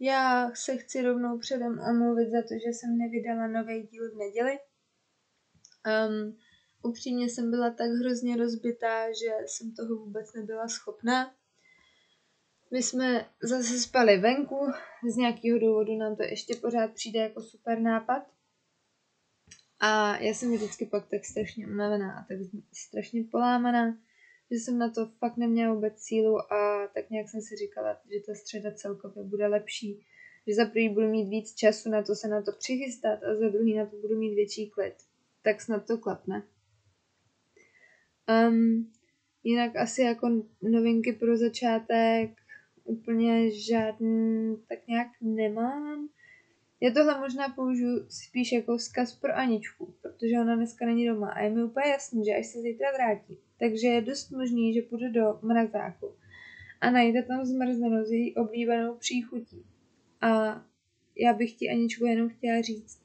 Já se chci rovnou předem omluvit za to, že jsem nevydala nový díl v neděli. Um, upřímně jsem byla tak hrozně rozbitá, že jsem toho vůbec nebyla schopná. My jsme zase spali venku, z nějakého důvodu nám to ještě pořád přijde jako super nápad. A já jsem vždycky pak tak strašně unavená a tak strašně polámaná, že jsem na to fakt neměla vůbec sílu a tak nějak jsem si říkala, že ta středa celkově bude lepší. Že za prvý budu mít víc času na to se na to přichystat a za druhý na to budu mít větší klid. Tak snad to klapne. Um, jinak asi jako novinky pro začátek úplně žádný tak nějak nemám. Já tohle možná použiju spíš jako vzkaz pro Aničku, protože ona dneska není doma a je mi úplně jasný, že až se zítra vrátí, takže je dost možný, že půjde do mrazáku a najde tam zmrzlinu s její oblíbenou příchutí. A já bych ti Aničku jenom chtěla říct,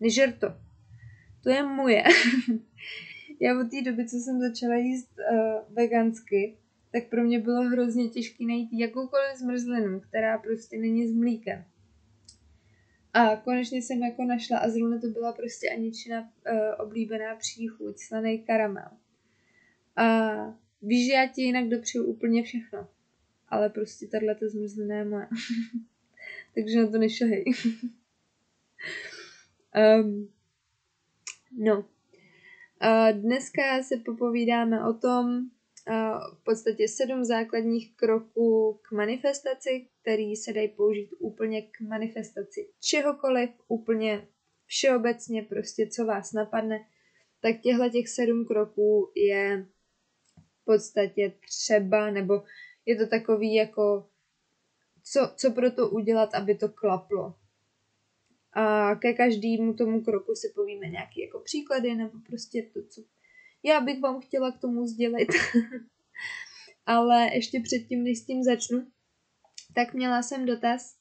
nežer to. To je moje. já od té doby, co jsem začala jíst uh, vegansky, tak pro mě bylo hrozně těžké najít jakoukoliv zmrzlinu, která prostě není s mlíkem. A konečně jsem jako našla a zrovna to byla prostě Aničina uh, oblíbená příchuť, slaný karamel. A víš, že já ti jinak dopřeju úplně všechno. Ale prostě tahle ta zmrzlina je moje. Takže na to nešahej. um, no. Uh, dneska se popovídáme o tom, v podstatě sedm základních kroků k manifestaci, který se dají použít úplně k manifestaci čehokoliv, úplně všeobecně prostě, co vás napadne, tak těchto těch sedm kroků je podstatě třeba, nebo je to takový jako, co, co pro to udělat, aby to klaplo. A ke každému tomu kroku si povíme nějaké jako příklady, nebo prostě to, co já bych vám chtěla k tomu sdělit. Ale ještě předtím, než s tím začnu, tak měla jsem dotaz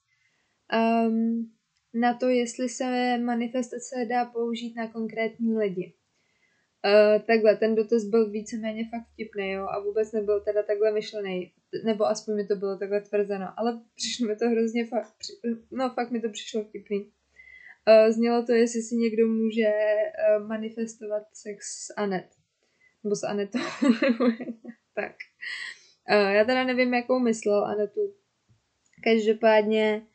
um, na to, jestli se manifestace dá použít na konkrétní lidi. Uh, takhle, ten dotaz byl víceméně fakt vtipný, jo, a vůbec nebyl teda takhle myšlený, nebo aspoň mi to bylo takhle tvrzeno, ale přišlo mi to hrozně fakt, no fakt mi to přišlo vtipný. Uh, znělo to, jestli si někdo může uh, manifestovat sex s Anet nebo s Anetou, tak. Uh, já teda nevím, jakou myslel Anetu. Každopádně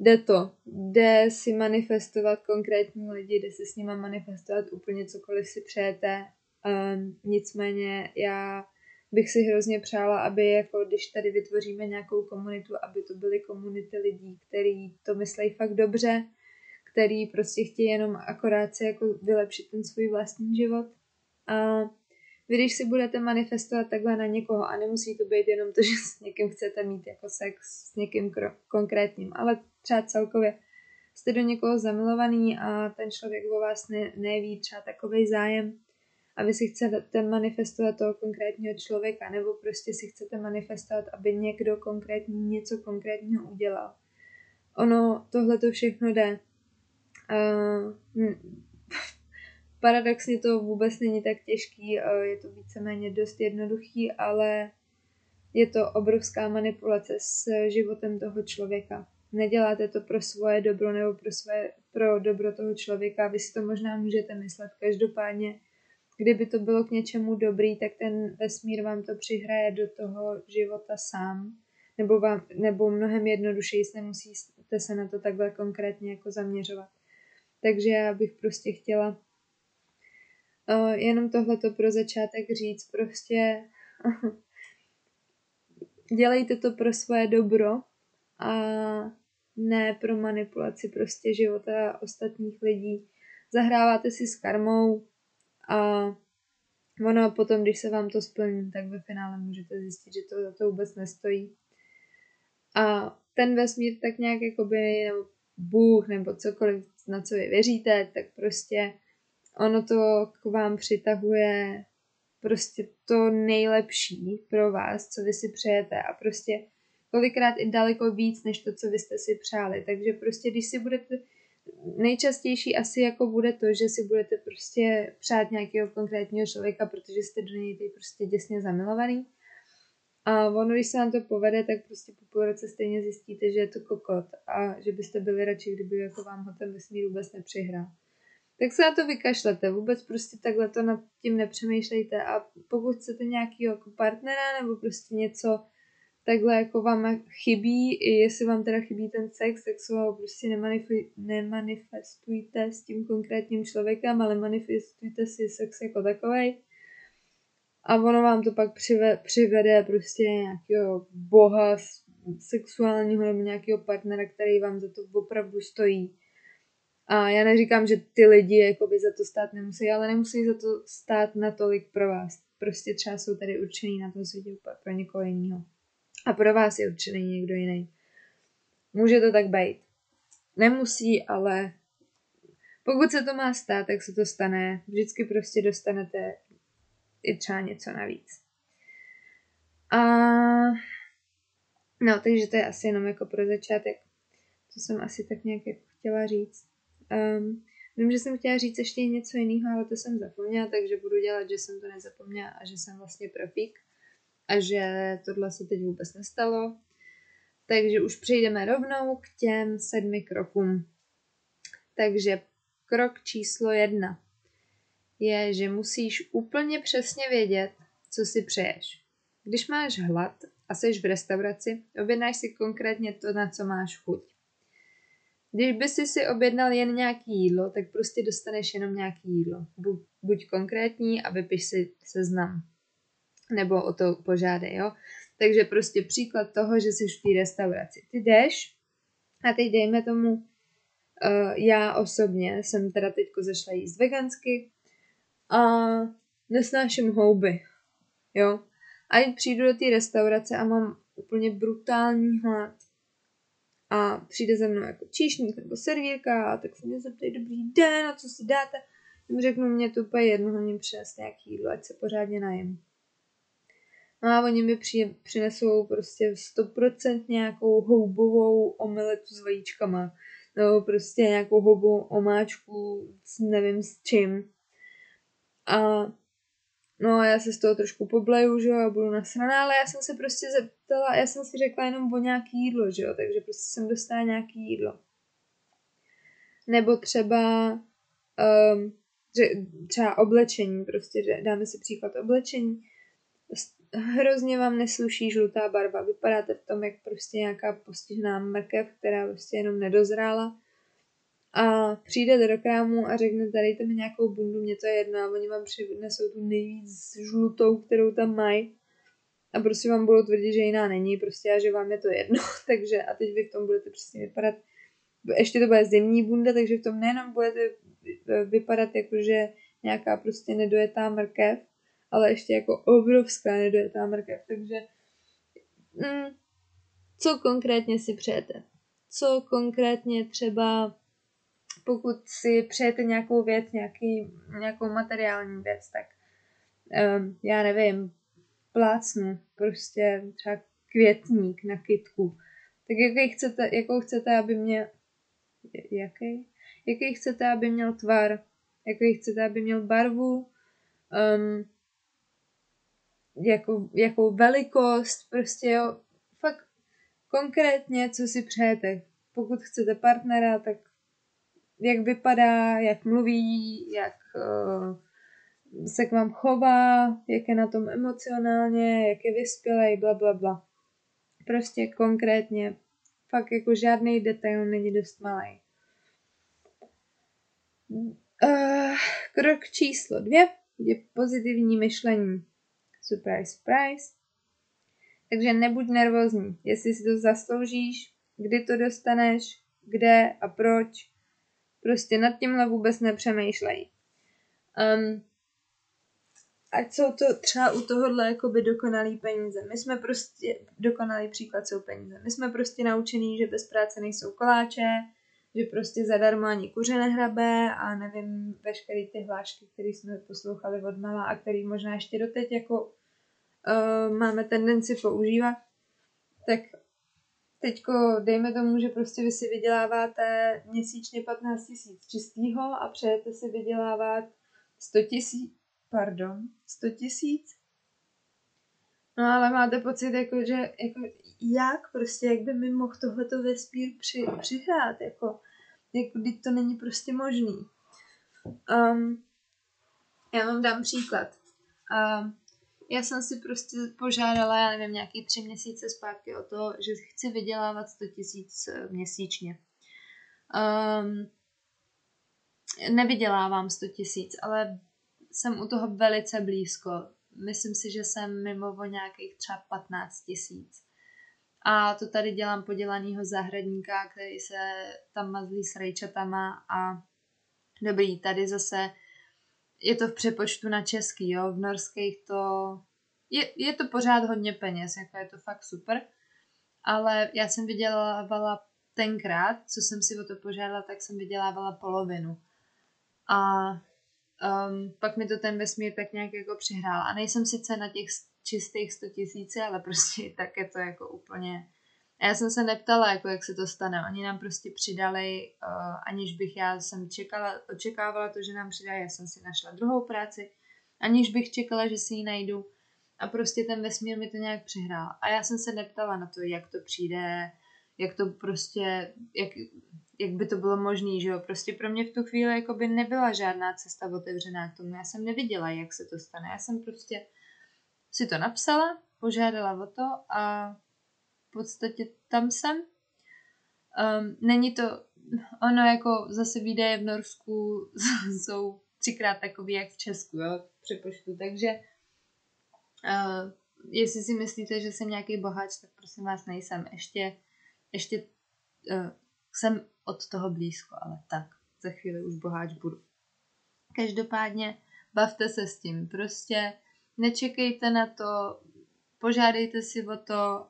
jde to. Jde si manifestovat konkrétní lidi, jde si s nima manifestovat úplně cokoliv si přejete. Um, nicméně já bych si hrozně přála, aby jako když tady vytvoříme nějakou komunitu, aby to byly komunity lidí, který to myslejí fakt dobře, který prostě chtějí jenom akorát si jako vylepšit ten svůj vlastní život. A vy, když si budete manifestovat takhle na někoho, a nemusí to být jenom to, že s někým chcete mít jako sex s někým konkrétním, ale třeba celkově jste do někoho zamilovaný a ten člověk o vás ne, neví třeba takový zájem a vy si chcete manifestovat toho konkrétního člověka, nebo prostě si chcete manifestovat, aby někdo konkrétní něco konkrétního udělal. Ono, tohle to všechno jde. Uh, Paradoxně to vůbec není tak těžký, je to víceméně dost jednoduchý, ale je to obrovská manipulace s životem toho člověka. Neděláte to pro svoje dobro nebo pro, svoje, pro dobro toho člověka, vy si to možná můžete myslet. Každopádně, kdyby to bylo k něčemu dobrý, tak ten vesmír vám to přihraje do toho života sám. Nebo, vám, nebo mnohem jednodušeji nemusíte se na to takhle konkrétně jako zaměřovat. Takže já bych prostě chtěla Uh, jenom tohleto pro začátek říct, prostě dělejte to pro svoje dobro a ne pro manipulaci prostě života ostatních lidí. Zahráváte si s karmou a ono potom, když se vám to splní, tak ve finále můžete zjistit, že to za to vůbec nestojí. A ten vesmír tak nějak jakoby, nebo Bůh, nebo cokoliv, na co vy věříte, tak prostě ono to k vám přitahuje prostě to nejlepší pro vás, co vy si přejete a prostě kolikrát i daleko víc, než to, co vy jste si přáli. Takže prostě, když si budete, nejčastější asi jako bude to, že si budete prostě přát nějakého konkrétního člověka, protože jste do něj prostě děsně zamilovaný. A ono, když se vám to povede, tak prostě po půl roce stejně zjistíte, že je to kokot a že byste byli radši, kdyby jako vám ho ten vesmír vůbec nepřihrál tak se na to vykašlete. Vůbec prostě takhle to nad tím nepřemýšlejte a pokud chcete nějakého jako partnera nebo prostě něco takhle jako vám chybí, i jestli vám teda chybí ten sex, tak se ho prostě nemanifestujte s tím konkrétním člověkem, ale manifestujte si sex jako takovej. A ono vám to pak přive, přivede prostě nějakého boha sexuálního nebo nějakého partnera, který vám za to opravdu stojí a já neříkám, že ty lidi jakoby za to stát nemusí, ale nemusí za to stát natolik pro vás. Prostě třeba jsou tady určený na tom světě pro někoho jiného. A pro vás je určený někdo jiný. Může to tak být. Nemusí, ale pokud se to má stát, tak se to stane. Vždycky prostě dostanete i třeba něco navíc. A no, takže to je asi jenom jako pro začátek. To jsem asi tak nějak jako chtěla říct. Um, vím, že jsem chtěla říct ještě něco jiného, ale to jsem zapomněla, takže budu dělat, že jsem to nezapomněla a že jsem vlastně profík a že tohle se teď vůbec nestalo. Takže už přejdeme rovnou k těm sedmi krokům. Takže krok číslo jedna je, že musíš úplně přesně vědět, co si přeješ. Když máš hlad a jsi v restauraci, objednáš si konkrétně to, na co máš chuť. Když by si si objednal jen nějaký jídlo, tak prostě dostaneš jenom nějaký jídlo. Buď, buď konkrétní a vypiš si seznam. Nebo o to požádej, jo. Takže prostě příklad toho, že jsi v té restauraci. Ty jdeš a teď dejme tomu, uh, já osobně jsem teda teďko zašla jíst vegansky a nesnáším houby, jo. A přijdu do té restaurace a mám úplně brutální hlad a přijde za mnou jako číšník nebo servírka a tak se mě zeptají, dobrý den, a co si dáte? Jim řeknu, mě to úplně jedno, hlavně přinést nějaký jídlo, ať se pořádně najím. No a oni mi při, přinesou prostě 100% nějakou houbovou omeletu s vajíčkama. Nebo prostě nějakou houbovou omáčku nevím s čím. A No a já se z toho trošku pobleju, že jo, a budu nasraná, ale já jsem se prostě zeptala, já jsem si řekla jenom o nějaký jídlo, že jo, takže prostě jsem dostala nějaký jídlo. Nebo třeba um, že, třeba oblečení, prostě, že dáme si příklad oblečení. Hrozně vám nesluší žlutá barva, vypadáte v tom jak prostě nějaká postižná mrkev, která prostě jenom nedozrála. A přijdete do krámu a řeknete, dejte mi nějakou bundu, mě to je jedno. A oni vám přinesou tu nejvíc žlutou, kterou tam mají. A prostě vám budou tvrdit, že jiná není, prostě a že vám je to jedno, takže a teď vy v tom budete přesně vypadat, ještě to bude zimní bunda, takže v tom nejenom budete vypadat jako, že nějaká prostě nedojetá mrkev, ale ještě jako obrovská nedojetá mrkev, takže mm, co konkrétně si přejete? Co konkrétně třeba pokud si přejete nějakou věc, nějaký, nějakou materiální věc, tak um, já nevím, plácnu, prostě třeba květník na kytku. Tak jaký chcete, jakou chcete, aby mě, jaký? Jaký chcete, aby měl tvar, jaký chcete, aby měl barvu, um, jakou, jakou velikost, prostě jo, fakt konkrétně, co si přejete. Pokud chcete partnera, tak jak vypadá, jak mluví, jak uh, se k vám chová, jak je na tom emocionálně, jak je vyspělej, bla, bla, bla. Prostě konkrétně, fakt jako žádný detail není dost malý. Uh, krok číslo dvě je pozitivní myšlení. Surprise, surprise. Takže nebuď nervózní, jestli si to zasloužíš, kdy to dostaneš, kde a proč. Prostě nad tímhle vůbec nepřemýšlej. Um, ať jsou to třeba u tohohle jakoby dokonalý peníze. My jsme prostě, dokonalý příklad jsou peníze. My jsme prostě naučení, že bez práce nejsou koláče, že prostě zadarmo ani kuře nehrabe a nevím, veškeré ty hlášky, které jsme poslouchali od mala a který možná ještě doteď jako uh, máme tendenci používat, tak teďko dejme tomu, že prostě vy si vyděláváte měsíčně 15 tisíc čistýho a přejete si vydělávat 100 tisíc, pardon, 100 tisíc. No ale máte pocit, jako, že jako, jak prostě, jak by mi mohl tohleto vesmír při, přihrát, jako, jako to není prostě možný. Um, já vám dám příklad. Um, já jsem si prostě požádala, já nevím, nějaký tři měsíce zpátky o to, že chci vydělávat 100 tisíc eh, měsíčně. Um, nevydělávám 100 tisíc, ale jsem u toho velice blízko. Myslím si, že jsem mimo o nějakých třeba 15 tisíc. A to tady dělám podělanýho zahradníka, který se tam mazlí s rejčatama a dobrý, tady zase je to v přepočtu na český, jo, v norských to, je, je to pořád hodně peněz, jako je to fakt super, ale já jsem vydělávala tenkrát, co jsem si o to požádala, tak jsem vydělávala polovinu. A um, pak mi to ten vesmír tak nějak jako přihrál. A nejsem sice na těch čistých 100 tisíci, ale prostě tak je to jako úplně... A já jsem se neptala, jako jak se to stane. Oni nám prostě přidali, uh, aniž bych já jsem čekala, očekávala to, že nám přidají. Já jsem si našla druhou práci, aniž bych čekala, že si ji najdu. A prostě ten vesmír mi to nějak přihrál. A já jsem se neptala na to, jak to přijde, jak to prostě, jak, jak by to bylo možné, že jo. Prostě pro mě v tu chvíli jako by nebyla žádná cesta otevřená k tomu. Já jsem neviděla, jak se to stane. Já jsem prostě si to napsala, požádala o to a v podstatě tam jsem. Um, není to, ono jako zase výdaje v Norsku jsou třikrát takový, jak v Česku, jo, přepočtu, takže uh, jestli si myslíte, že jsem nějaký boháč, tak prosím vás nejsem. Ještě, ještě uh, jsem od toho blízko, ale tak, za chvíli už boháč budu. Každopádně bavte se s tím, prostě nečekejte na to, požádejte si o to,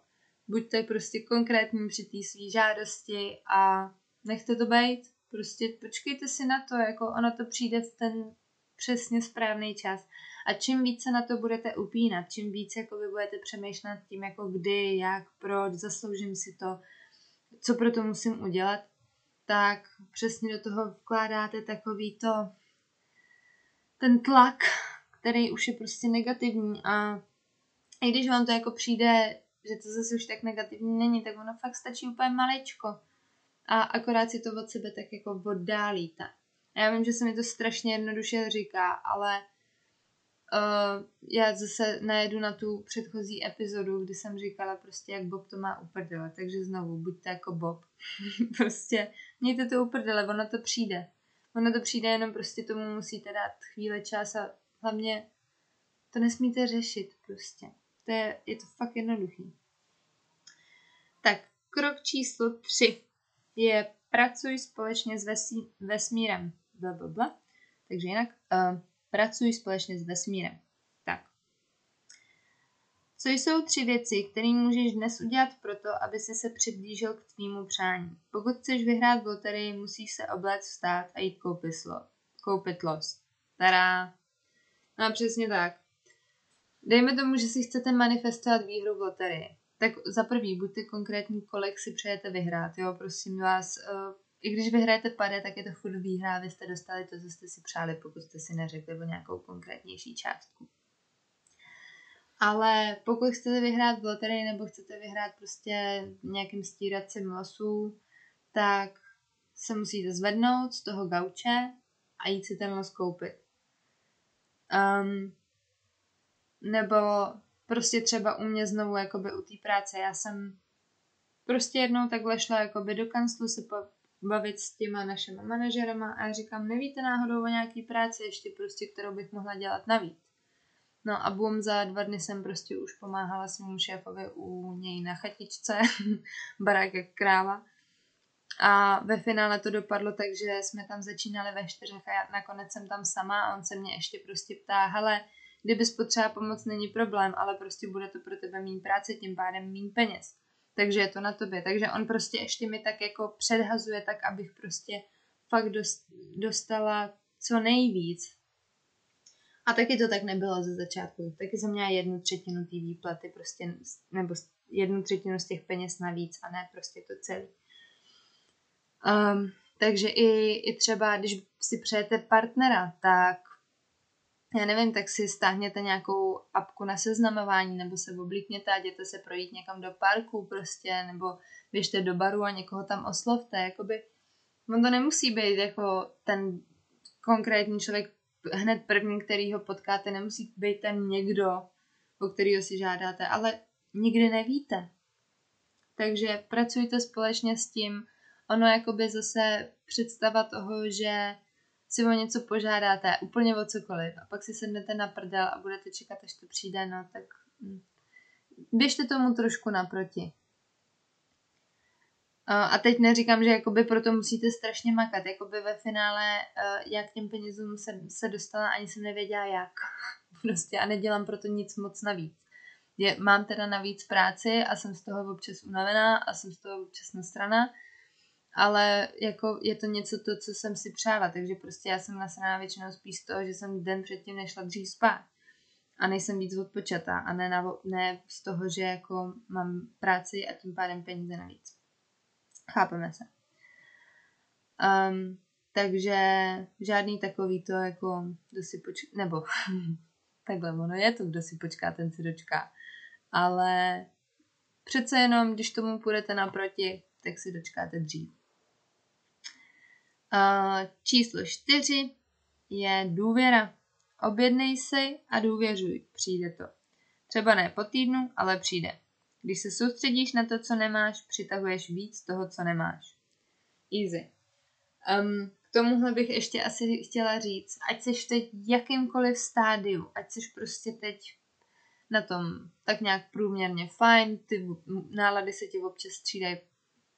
buďte prostě konkrétní při té své žádosti a nechte to být. Prostě počkejte si na to, jako ono to přijde v ten přesně správný čas. A čím více na to budete upínat, čím více jako vy budete přemýšlet tím, jako kdy, jak, proč, zasloužím si to, co pro to musím udělat, tak přesně do toho vkládáte takový to, ten tlak, který už je prostě negativní a i když vám to jako přijde, že to zase už tak negativní není, tak ono fakt stačí úplně maličko a akorát si to od sebe tak jako oddálíte. Já vím, že se mi to strašně jednoduše říká, ale uh, já zase najedu na tu předchozí epizodu, kdy jsem říkala prostě, jak Bob to má uprdele, takže znovu, buďte jako Bob. prostě mějte to uprdele, ono to přijde. Ono to přijde, jenom prostě tomu musíte dát chvíli čas a hlavně to nesmíte řešit prostě. To je, je to fakt jednoduchý. Tak, krok číslo tři je pracuj společně s vesí, vesmírem. Bla, bla, bla. Takže jinak, uh, pracuj společně s vesmírem. Tak. Co jsou tři věci, které můžeš dnes udělat proto, aby si se přiblížil k tvýmu přání? Pokud chceš vyhrát v loterii, musíš se obléct, vstát a jít koupit, slo, koupit los. Tada! No přesně tak. Dejme tomu, že si chcete manifestovat výhru v loterii. Tak za prvý buďte konkrétní, kolik si přejete vyhrát, jo, prosím vás. Uh, I když vyhrajete pade, tak je to furt výhra, vy jste dostali to, co jste si přáli, pokud jste si neřekli o nějakou konkrétnější částku. Ale pokud chcete vyhrát v loterii nebo chcete vyhrát prostě nějakým stíracím losů, tak se musíte zvednout z toho gauče a jít si ten los koupit. Um, nebo prostě třeba u mě znovu jakoby u té práce. Já jsem prostě jednou takhle šla jakoby do kanclu se bavit s těma našima manažerama a říkám, nevíte náhodou o nějaký práci ještě prostě, kterou bych mohla dělat navíc. No a bum, za dva dny jsem prostě už pomáhala svému šéfovi u něj na chatičce, barák jak kráva. A ve finále to dopadlo tak, že jsme tam začínali ve čtyřech a já nakonec jsem tam sama a on se mě ještě prostě ptá, hele, kdyby potřeba pomoc, není problém, ale prostě bude to pro tebe méně práce, tím pádem méně peněz. Takže je to na tobě. Takže on prostě ještě mi tak jako předhazuje tak, abych prostě fakt dostala co nejvíc. A taky to tak nebylo ze začátku. Taky jsem měla jednu třetinu té výplaty prostě, nebo jednu třetinu z těch peněz navíc a ne prostě to celý. Um, takže i, i třeba, když si přejete partnera, tak já nevím, tak si stáhněte nějakou apku na seznamování, nebo se oblíkněte a jděte se projít někam do parku prostě, nebo běžte do baru a někoho tam oslovte, jakoby on to nemusí být jako ten konkrétní člověk hned první, který ho potkáte, nemusí být ten někdo, o kterého si žádáte, ale nikdy nevíte. Takže pracujte společně s tím. Ono jakoby zase představa toho, že si o něco požádáte, úplně o cokoliv, a pak si sednete na prdel a budete čekat, až to přijde, no tak hm. běžte tomu trošku naproti. A teď neříkám, že jakoby proto musíte strašně makat. Jakoby ve finále eh, já k těm penězům se, se dostala, ani jsem nevěděla jak. Prostě a nedělám proto nic moc navíc. Je, mám teda navíc práci a jsem z toho občas unavená a jsem z toho občas nasraná, ale jako je to něco to, co jsem si přála, takže prostě já jsem nasraná většinou spíš z toho, že jsem den předtím nešla dřív spát a nejsem víc odpočatá a ne, na, ne z toho, že jako mám práci a tím pádem peníze navíc. Chápeme se. Um, takže žádný takový to jako, kdo si počká, nebo takhle ono je to, kdo si počká, ten si dočká. Ale přece jenom, když tomu půjdete naproti, tak si dočkáte dřív. Uh, číslo čtyři je důvěra. Objednej si a důvěřuj. Přijde to. Třeba ne po týdnu, ale přijde. Když se soustředíš na to, co nemáš, přitahuješ víc toho, co nemáš. Easy. Um, k tomuhle bych ještě asi chtěla říct, ať seš teď jakýmkoliv stádiu, ať seš prostě teď na tom tak nějak průměrně fajn, ty nálady se ti občas střídají.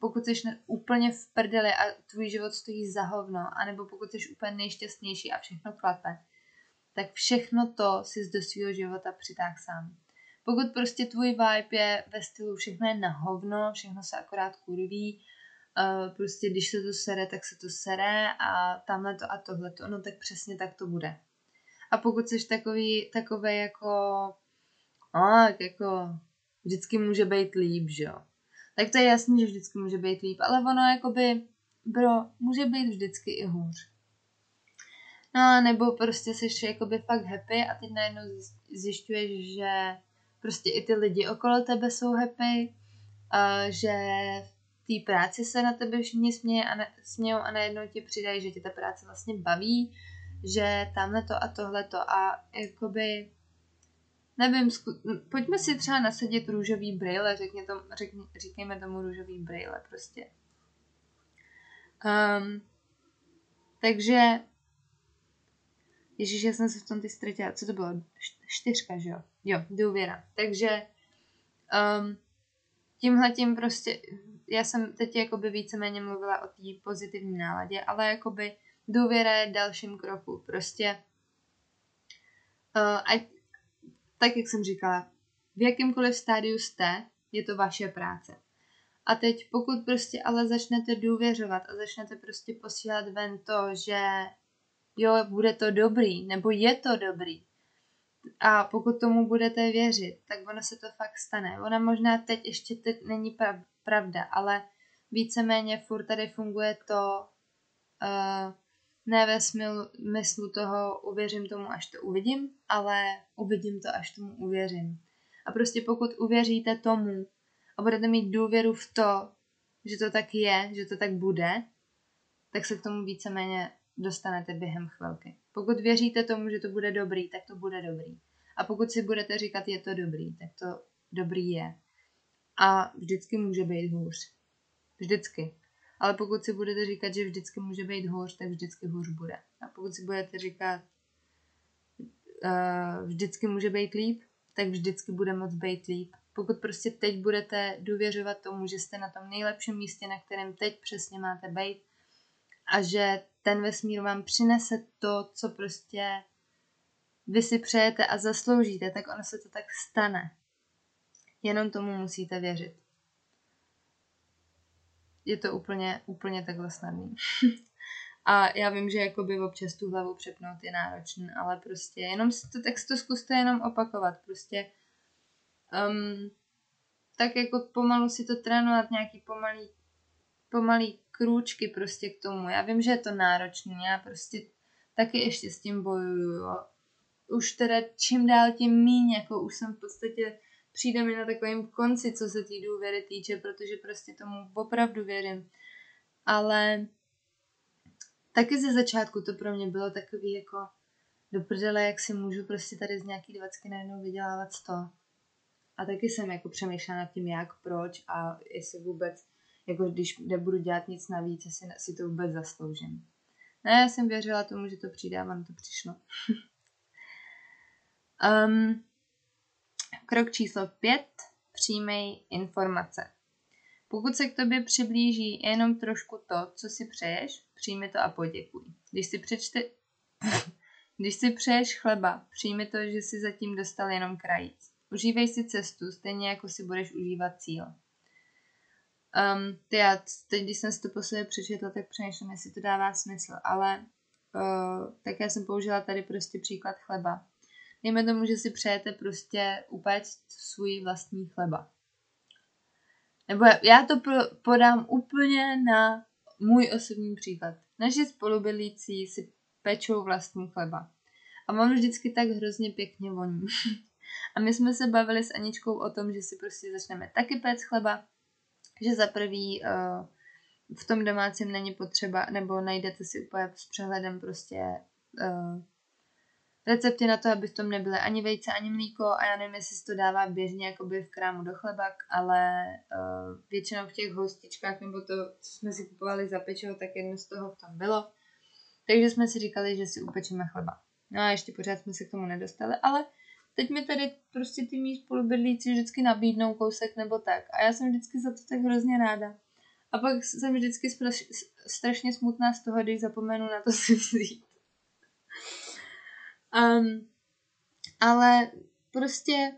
Pokud jsi úplně v prdeli a tvůj život stojí za hovno, anebo pokud jsi úplně nejšťastnější a všechno klape, tak všechno to si do svého života přitáh sám. Pokud prostě tvůj vibe je ve stylu všechno je na hovno, všechno se akorát kurví, uh, prostě když se to sere, tak se to sere a tamhle to a tohle to, no tak přesně tak to bude. A pokud jsi takový, takový jako, tak jako vždycky může být líp, že jo. Tak to je jasný, že vždycky může být líp, ale ono jakoby, bro, může být vždycky i hůř. No, nebo prostě jsi jakoby fakt happy a teď najednou zjišťuješ, že prostě i ty lidi okolo tebe jsou happy, že v té práci se na tebe všichni smějí a, ne, smějou a najednou ti přidají, že tě ta práce vlastně baví, že tamhle to a tohle to a jakoby nevím, zku- pojďme si třeba nasadit růžový brýle, řekně tom, řekně, říkejme tomu růžový brýle prostě. Um, takže Ježíš, já jsem se v tom ty ztratila. Co to bylo? Čtyřka, že jo? Jo, důvěra. Takže um, tímhle tím prostě, já jsem teď jakoby víceméně mluvila o té pozitivní náladě, ale jakoby důvěra je dalším kroku. Prostě uh, ať, tak, jak jsem říkala, v jakýmkoliv stádiu jste, je to vaše práce. A teď pokud prostě ale začnete důvěřovat a začnete prostě posílat ven to, že jo, bude to dobrý, nebo je to dobrý. A pokud tomu budete věřit, tak ono se to fakt stane. Ona možná teď ještě teď není pravda, ale víceméně furt tady funguje to uh, ne ve smyslu toho uvěřím tomu, až to uvidím, ale uvidím to, až tomu uvěřím. A prostě pokud uvěříte tomu a budete mít důvěru v to, že to tak je, že to tak bude, tak se k tomu víceméně dostanete během chvilky. Pokud věříte tomu, že to bude dobrý, tak to bude dobrý. A pokud si budete říkat, je to dobrý, tak to dobrý je. A vždycky může být hůř. Vždycky. Ale pokud si budete říkat, že vždycky může být hůř, tak vždycky hůř bude. A pokud si budete říkat, uh, vždycky může být líp, tak vždycky bude moc být líp. Pokud prostě teď budete důvěřovat tomu, že jste na tom nejlepším místě, na kterém teď přesně máte být, a že ten vesmír vám přinese to, co prostě vy si přejete a zasloužíte, tak ono se to tak stane. Jenom tomu musíte věřit. Je to úplně, úplně takhle snadný. a já vím, že jakoby občas tu hlavu přepnout je náročný, ale prostě jenom si to, tak si to zkuste jenom opakovat. Prostě um, tak jako pomalu si to trénovat, nějaký pomalý, pomalý krůčky prostě k tomu. Já vím, že je to náročný, já prostě taky ještě s tím bojuju, jo. Už teda čím dál tím míň, jako už jsem v podstatě, přijde mi na takovém konci, co se té důvěry týče, protože prostě tomu opravdu věřím. Ale taky ze začátku to pro mě bylo takový jako do prdele, jak si můžu prostě tady z nějaký dvacky najednou vydělávat sto. A taky jsem jako přemýšlela nad tím, jak, proč a jestli vůbec, jako když nebudu dělat nic navíc, jestli si to vůbec zasloužím. Ne, já jsem věřila tomu, že to přijde a vám to přišlo. um, krok číslo pět. Přijmej informace. Pokud se k tobě přiblíží jenom trošku to, co si přeješ, přijmi to a poděkuj. Když si přečte... Když si přeješ chleba, přijmi to, že si zatím dostal jenom krajíc. Užívej si cestu, stejně jako si budeš užívat cíl. Um, ty já, teď, když jsem si to po sobě přečetla, tak přemýšlím, jestli to dává smysl, ale uh, tak já jsem použila tady prostě příklad chleba. Dejme tomu, že si přejete prostě upéct svůj vlastní chleba. Nebo já to podám úplně na můj osobní příklad. Naši spolubydlící si pečou vlastní chleba. A mám vždycky tak hrozně pěkně voní. A my jsme se bavili s Aničkou o tom, že si prostě začneme taky péct chleba, že za prvý uh, v tom domácím není potřeba, nebo najdete si úplně s přehledem prostě uh, recepty na to, aby v tom nebyly ani vejce, ani mlíko a já nevím, jestli se to dává běžně jakoby v krámu do chlebak, ale uh, většinou v těch hostičkách nebo to, co jsme si kupovali za pečivo, tak jedno z toho v tom bylo. Takže jsme si říkali, že si upečeme chleba. No a ještě pořád jsme se k tomu nedostali, ale teď mi tady prostě ty mý spolubydlíci vždycky nabídnou kousek nebo tak. A já jsem vždycky za to tak hrozně ráda. A pak jsem vždycky strašně smutná z toho, když zapomenu na to si vzít. Um, ale prostě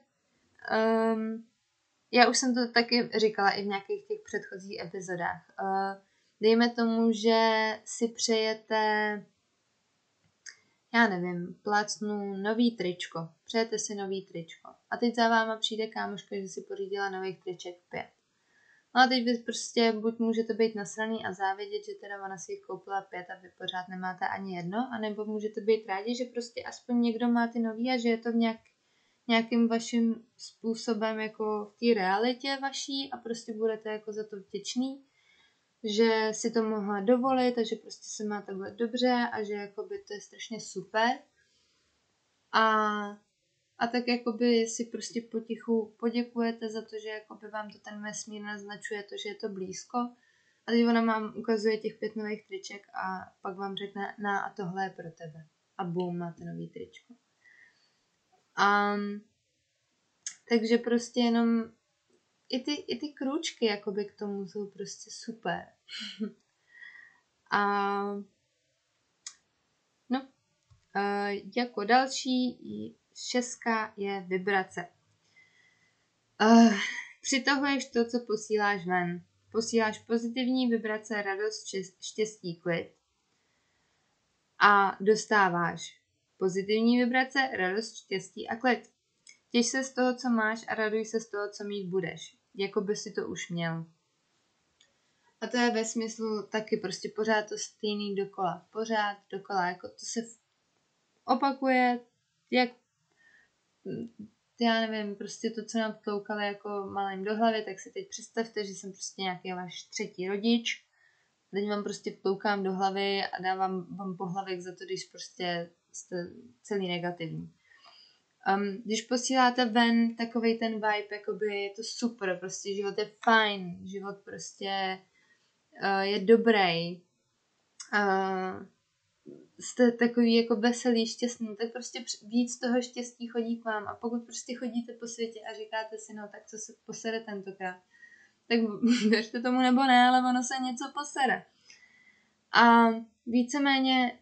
um, já už jsem to taky říkala i v nějakých těch předchozích epizodách. Uh, dejme tomu, že si přejete já nevím, plácnu nový tričko, přejete si nový tričko. A teď za váma přijde kámoška, že si pořídila nových triček pět. No a teď vy prostě buď můžete být nasraný a závidět, že teda ona si jich koupila pět a vy pořád nemáte ani jedno, anebo můžete být rádi, že prostě aspoň někdo má ty nový a že je to v nějak, nějakým vaším způsobem jako v té realitě vaší a prostě budete jako za to vděčný že si to mohla dovolit a že prostě se má takhle dobře a že jakoby to je strašně super. A, a tak jakoby si prostě potichu poděkujete za to, že jakoby vám to ten vesmír naznačuje to, že je to blízko. A teď ona vám ukazuje těch pět nových triček a pak vám řekne, na a tohle je pro tebe. A bum, máte nový tričko. A, takže prostě jenom i ty, i ty krůčky jakoby k tomu jsou prostě super. A no, a jako další šestka je vibrace. Uh, přitahuješ to, co posíláš ven. Posíláš pozitivní vibrace, radost, štěstí, klid. A dostáváš pozitivní vibrace, radost, štěstí a klid. Těž se z toho, co máš a raduj se z toho, co mít budeš. Jako by si to už měl. A to je ve smyslu taky prostě pořád to stejný dokola. Pořád dokola. Jako to se opakuje, jak já nevím, prostě to, co nám vtloukali jako malým do hlavy, tak si teď představte, že jsem prostě nějaký váš třetí rodič. Teď vám prostě vtloukám do hlavy a dávám vám pohlavek za to, když prostě jste celý negativní. Um, když posíláte ven takový ten vibe, jakoby je to super, prostě život je fajn, život prostě uh, je dobrý, uh, jste takový jako veselý, šťastný, tak prostě víc toho štěstí chodí k vám. A pokud prostě chodíte po světě a říkáte si, no tak co se posere tentokrát, tak věřte tomu nebo ne, ale ono se něco posere. A víceméně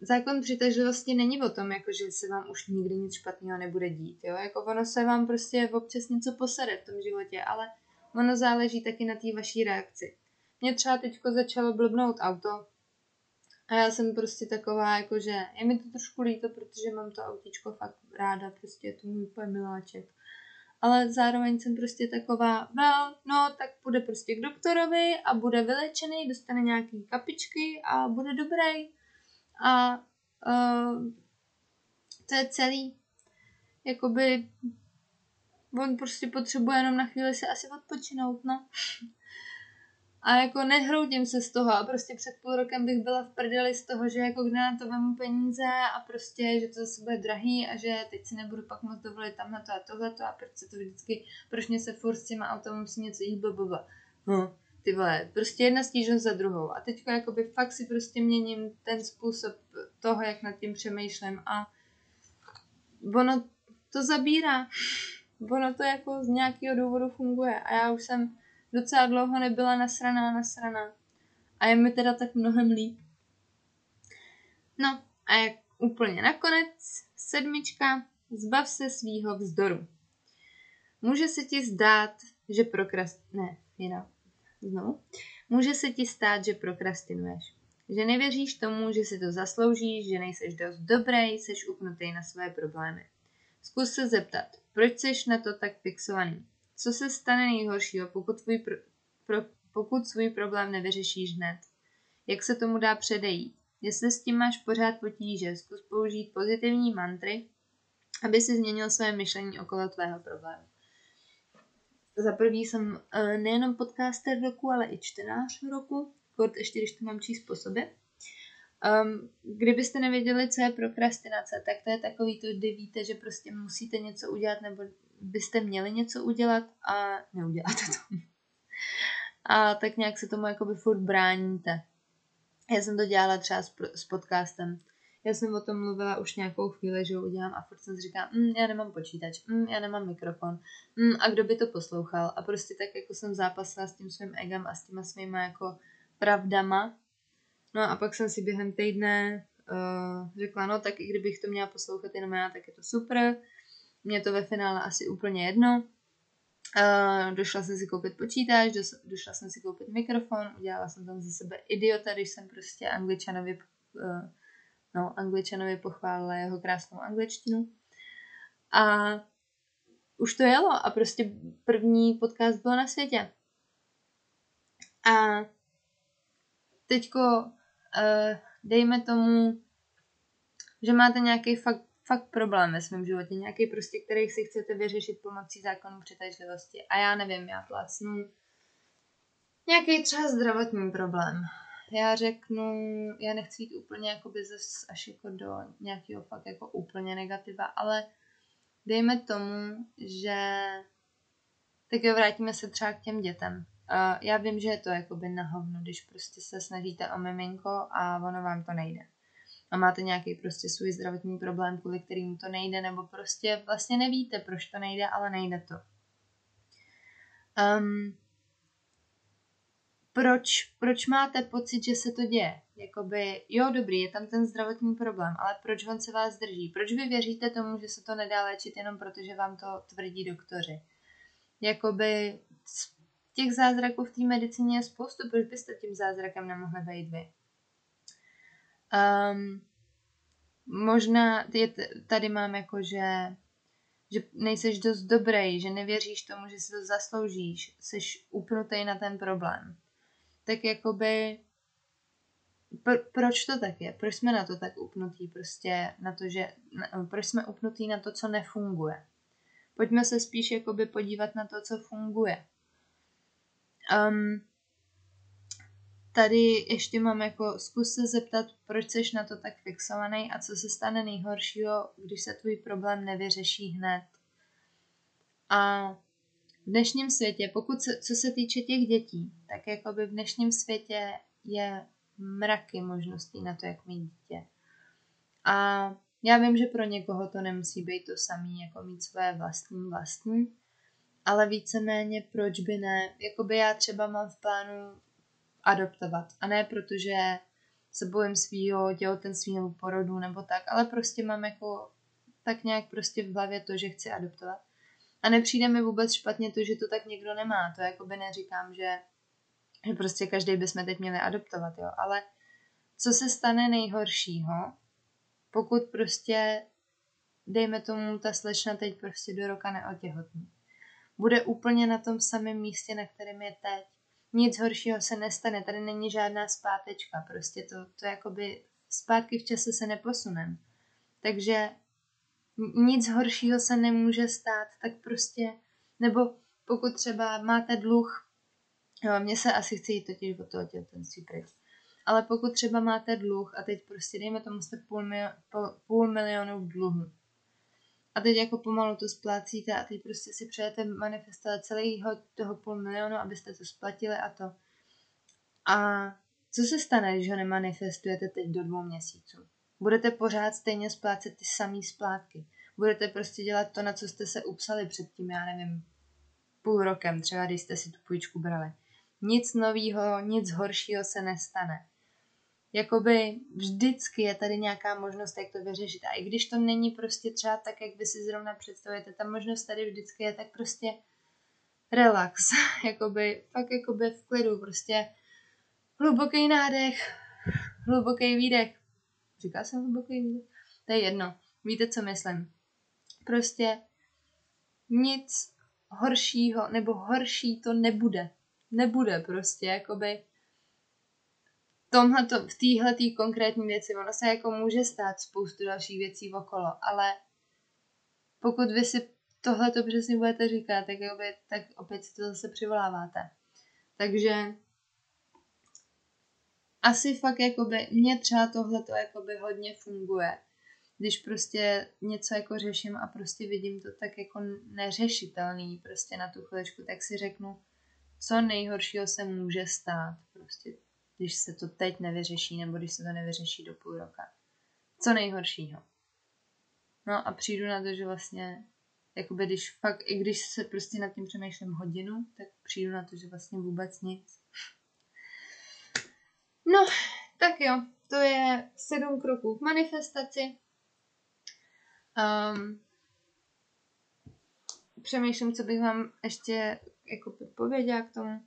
zákon přitažlivosti není o tom, jako že se vám už nikdy nic špatného nebude dít, jo? Jako ono se vám prostě občas něco posede v tom životě, ale ono záleží taky na té vaší reakci. Mě třeba teďko začalo blbnout auto a já jsem prostě taková, jako že je mi to trošku líto, protože mám to autíčko fakt ráda, prostě je to můj miláček. Ale zároveň jsem prostě taková, well, no, tak půjde prostě k doktorovi a bude vylečený, dostane nějaký kapičky a bude dobrý. A uh, to je celý. Jakoby on prostě potřebuje jenom na chvíli se asi odpočinout, no. A jako nehroutím se z toho a prostě před půl rokem bych byla v prdeli z toho, že jako kde na to vemu peníze a prostě, že to zase bude drahý a že teď si nebudu pak moc dovolit na to a tohleto a proč se to vždycky, proč mě se furt s těma autama musí něco jít blablabla. No, ty vole, prostě jedna stížnost za druhou. A teďka jakoby fakt si prostě měním ten způsob toho, jak nad tím přemýšlím a ono to zabírá. Ono to jako z nějakého důvodu funguje a já už jsem docela dlouho nebyla nasraná, nasraná. A je mi teda tak mnohem líp. No a jak úplně nakonec, sedmička, zbav se svýho vzdoru. Může se ti zdát, že prokrast... Ne, jinak. Znovu. Může se ti stát, že prokrastinuješ. Že nevěříš tomu, že si to zasloužíš, že nejseš dost dobrý, jsi upnutý na své problémy. Zkus se zeptat, proč jsi na to tak fixovaný? Co se stane nejhoršího, pokud, tvůj pro, pro, pokud svůj problém nevyřešíš hned? Jak se tomu dá předejít? Jestli s tím máš pořád potíže, zkus použít pozitivní mantry, aby si změnil své myšlení okolo tvého problému. Za prvý jsem uh, nejenom podcaster roku, ale i čtenář roku, kort ještě když to mám číst po sobě. Um, kdybyste nevěděli, co je prokrastinace, tak to je takový to, kdy víte, že prostě musíte něco udělat nebo byste měli něco udělat a neuděláte to. A tak nějak se tomu jakoby furt bráníte. Já jsem to dělala třeba s, s podcastem. Já jsem o tom mluvila už nějakou chvíli, že ho udělám a furt jsem si říkala, mm, já nemám počítač, mm, já nemám mikrofon, mm, a kdo by to poslouchal. A prostě tak jako jsem zápasila s tím svým egem a s těma svýma jako pravdama. No a pak jsem si během týdne uh, řekla, no tak i kdybych to měla poslouchat jenom já, tak je to super mě to ve finále asi úplně jedno. Uh, došla jsem si koupit počítač, dos, došla jsem si koupit mikrofon, udělala jsem tam ze sebe idiota, když jsem prostě angličanovi, uh, no, angličanovi pochválila jeho krásnou angličtinu. A už to jelo a prostě první podcast byl na světě. A teďko dejme tomu, že máte nějaký fakt fakt problém ve svém životě, nějaký prostě, který si chcete vyřešit pomocí zákonu přitažlivosti. A já nevím, já plácnu nějaký třeba zdravotní problém. Já řeknu, já nechci jít úplně jakoby zase až jako do nějakého fakt jako úplně negativa, ale dejme tomu, že tak jo, vrátíme se třeba k těm dětem. Já vím, že je to jakoby na hovno, když prostě se snažíte o miminko a ono vám to nejde a máte nějaký prostě svůj zdravotní problém, kvůli kterým to nejde, nebo prostě vlastně nevíte, proč to nejde, ale nejde to. Um, proč, proč máte pocit, že se to děje? Jakoby, jo, dobrý, je tam ten zdravotní problém, ale proč on se vás drží? Proč vy věříte tomu, že se to nedá léčit jenom proto, že vám to tvrdí doktoři? Jakoby těch zázraků v té medicíně je spoustu, proč byste tím zázrakem nemohli být vy? Um, možná je, tady mám jako, že, že nejseš dost dobrý, že nevěříš tomu, že si to zasloužíš, jsi upnutý na ten problém. Tak jakoby pr- proč to tak je? Proč jsme na to tak upnutí? Prostě na to, že, na, proč jsme upnutí na to, co nefunguje? Pojďme se spíš jakoby podívat na to, co funguje. Um, tady ještě mám jako, zkus se zeptat, proč jsi na to tak fixovaný a co se stane nejhoršího, když se tvůj problém nevyřeší hned. A v dnešním světě, pokud se, co se týče těch dětí, tak jako by v dnešním světě je mraky možností na to, jak mít dítě. A já vím, že pro někoho to nemusí být to samý, jako mít své vlastní vlastní, ale víceméně proč by ne. Jakoby já třeba mám v plánu adoptovat. A ne protože se bojím svýho těhotenství nebo porodu nebo tak, ale prostě mám jako tak nějak prostě v hlavě to, že chci adoptovat. A nepřijde mi vůbec špatně to, že to tak někdo nemá. To jako by neříkám, že, že prostě každý bychom teď měli adoptovat, jo. Ale co se stane nejhoršího, pokud prostě, dejme tomu, ta slečna teď prostě do roka neotěhotní. Bude úplně na tom samém místě, na kterém je teď. Nic horšího se nestane, tady není žádná zpátečka, prostě to, to jakoby zpátky v čase se neposunem. Takže nic horšího se nemůže stát, tak prostě, nebo pokud třeba máte dluh, jo, mně se asi chce jít totiž od toho těhotenství pryč, ale pokud třeba máte dluh a teď prostě dejme tomu jste půl, mil, půl, půl milionu v dluhu a teď jako pomalu to splácíte a teď prostě si přejete manifestovat celého toho půl milionu, abyste to splatili a to. A co se stane, když ho nemanifestujete teď do dvou měsíců? Budete pořád stejně splácet ty samé splátky. Budete prostě dělat to, na co jste se upsali předtím, já nevím, půl rokem, třeba když jste si tu půjčku brali. Nic nového, nic horšího se nestane. Jakoby vždycky je tady nějaká možnost, jak to vyřešit. A i když to není prostě třeba tak, jak vy si zrovna představujete, ta možnost tady vždycky je tak prostě relax. jakoby, fakt jakoby v klidu, prostě hluboký nádech, hluboký výdech, Říká se hluboký výdech? To je jedno. Víte, co myslím. Prostě nic horšího, nebo horší to nebude. Nebude prostě, jakoby tomhleto, v téhle konkrétní věci, ono se jako může stát spoustu dalších věcí okolo, ale pokud vy si tohle to přesně budete říkat, tak, jakoby, tak opět si to zase přivoláváte. Takže asi fakt jakoby, mně třeba tohle to jakoby hodně funguje. Když prostě něco jako řeším a prostě vidím to tak jako neřešitelný prostě na tu chviličku, tak si řeknu, co nejhoršího se může stát prostě, když se to teď nevyřeší nebo když se to nevyřeší do půl roka. Co nejhoršího. No a přijdu na to, že vlastně jakoby když fakt, i když se prostě nad tím přemýšlím hodinu, tak přijdu na to, že vlastně vůbec nic. No, tak jo, to je sedm kroků k manifestaci. Um, přemýšlím, co bych vám ještě jako pověděla k tomu.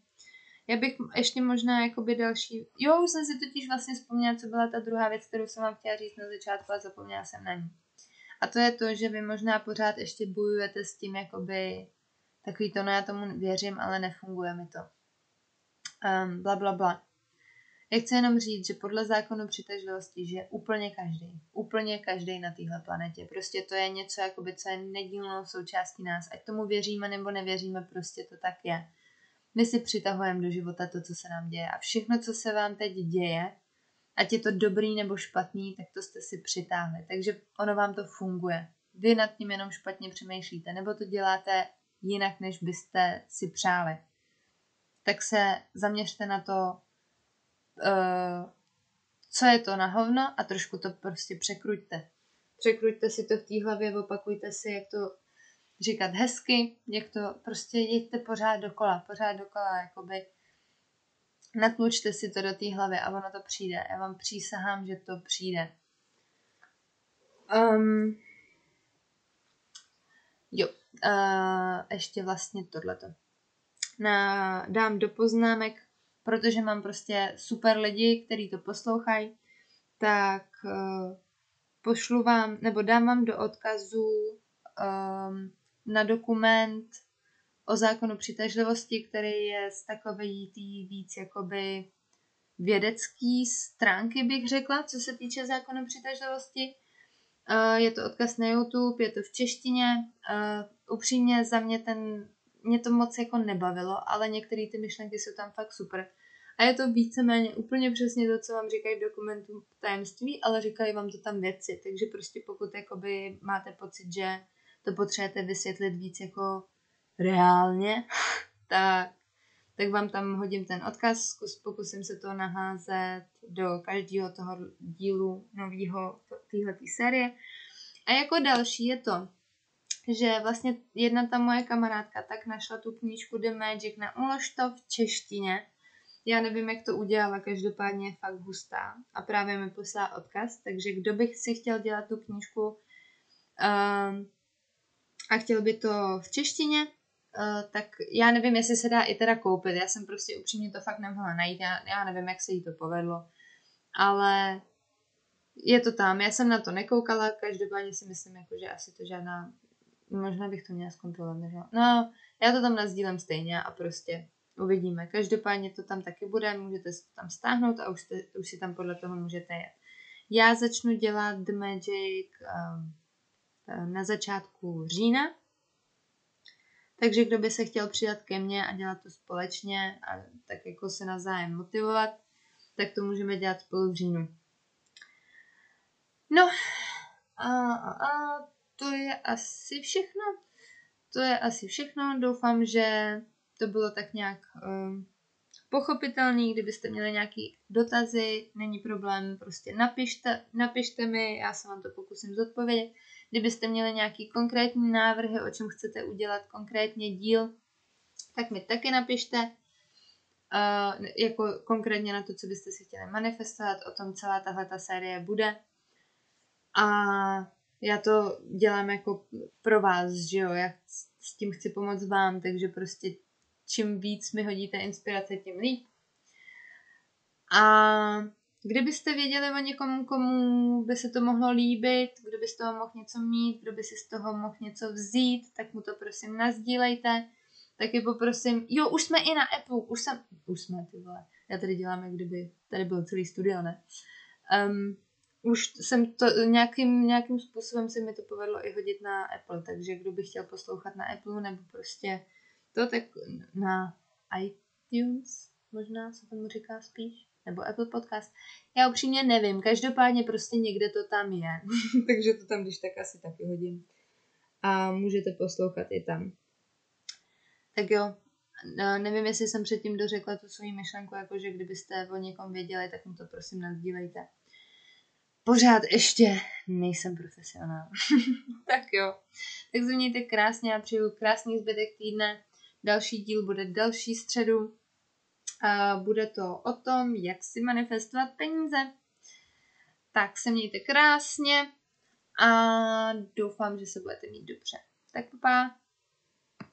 Já bych ještě možná jakoby další... Jo, už jsem si totiž vlastně vzpomněla, co byla ta druhá věc, kterou jsem vám chtěla říct na začátku a zapomněla jsem na ní. A to je to, že vy možná pořád ještě bojujete s tím, jakoby takový to, no já tomu věřím, ale nefunguje mi to. Um, bla, bla, bla. Já chci jenom říct, že podle zákonu přitažlivosti, že úplně každý, úplně každý na téhle planetě, prostě to je něco, jakoby, co je nedílnou součástí nás. Ať tomu věříme nebo nevěříme, prostě to tak je. My si přitahujeme do života to, co se nám děje. A všechno, co se vám teď děje, ať je to dobrý nebo špatný, tak to jste si přitáhli. Takže ono vám to funguje. Vy nad tím jenom špatně přemýšlíte, nebo to děláte jinak, než byste si přáli. Tak se zaměřte na to, uh, co je to na hovno a trošku to prostě překruďte. Překruďte si to v té hlavě, opakujte si, jak to říkat hezky, jak to prostě jeďte pořád dokola, pořád dokola, jakoby natlučte si to do té hlavy a ono to přijde. Já vám přísahám, že to přijde. Um, jo, uh, ještě vlastně tohleto. Na, dám do poznámek protože mám prostě super lidi, kteří to poslouchají, tak uh, pošlu vám, nebo dám vám do odkazu um, na dokument o zákonu přitažlivosti, který je z takový tý víc jakoby vědecký stránky, bych řekla, co se týče zákonu přitažlivosti. Uh, je to odkaz na YouTube, je to v češtině. Uh, upřímně za mě ten, mě to moc jako nebavilo, ale některé ty myšlenky jsou tam fakt super. A je to víceméně úplně přesně to, co vám říkají v dokumentu tajemství, ale říkají vám to tam věci. Takže prostě pokud jakoby máte pocit, že to potřebujete vysvětlit víc jako reálně, tak, tak vám tam hodím ten odkaz, zkus, pokusím se to naházet do každého toho dílu nového téhletý série. A jako další je to, že vlastně jedna ta moje kamarádka tak našla tu knížku The Magic na ulož to v češtině Já nevím, jak to udělala, každopádně je fakt hustá a právě mi poslala odkaz, takže kdo bych si chtěl dělat tu knížku uh, a chtěl by to v češtině, uh, tak já nevím, jestli se dá i teda koupit. Já jsem prostě upřímně to fakt nemohla najít, já, já nevím, jak se jí to povedlo. Ale je to tam, já jsem na to nekoukala, každopádně si myslím, jako, že asi to žádná, možná bych to měla zkontrolovat, nežela. No, já to tam nazdílem stejně a prostě uvidíme. Každopádně to tam taky bude, můžete si to tam stáhnout a už, te, už si tam podle toho můžete jet. Já začnu dělat The Magic um, na začátku října, takže kdo by se chtěl přidat ke mně a dělat to společně a tak jako se navzájem motivovat, tak to můžeme dělat spolu v říjnu. No, a, a, a to je asi všechno. To je asi všechno. Doufám, že to bylo tak nějak um, pochopitelný. Kdybyste měli nějaký dotazy, není problém, prostě napište, napište mi, já se vám to pokusím zodpovědět. Kdybyste měli nějaký konkrétní návrhy, o čem chcete udělat konkrétně díl, tak mi taky napište. Uh, jako konkrétně na to, co byste si chtěli manifestovat, o tom celá tahle ta série bude. A já to dělám jako pro vás, že jo, já s tím chci pomoct vám, takže prostě čím víc mi hodíte inspirace, tím líp. A kdybyste věděli o někomu, komu by se to mohlo líbit, kdo by z toho mohl něco mít, kdo by si z toho mohl něco vzít, tak mu to prosím nazdílejte. Taky poprosím, jo, už jsme i na Apple, už jsem, už jsme, ty vole, já tady dělám, jak kdyby tady byl celý studio, ne? Um, už jsem to nějakým, nějakým způsobem se mi to povedlo i hodit na Apple, takže kdo by chtěl poslouchat na Apple nebo prostě to, tak na iTunes možná se tomu říká spíš, nebo Apple Podcast. Já upřímně nevím, každopádně prostě někde to tam je, takže to tam když tak asi taky hodím. A můžete poslouchat i tam. Tak jo, no, nevím, jestli jsem předtím dořekla tu svou myšlenku, jakože kdybyste o někom věděli, tak mu to prosím nazdílejte pořád ještě nejsem profesionál. tak jo. Tak se mějte krásně a přeju krásný zbytek týdne. Další díl bude další středu. A bude to o tom, jak si manifestovat peníze. Tak se mějte krásně a doufám, že se budete mít dobře. Tak pa.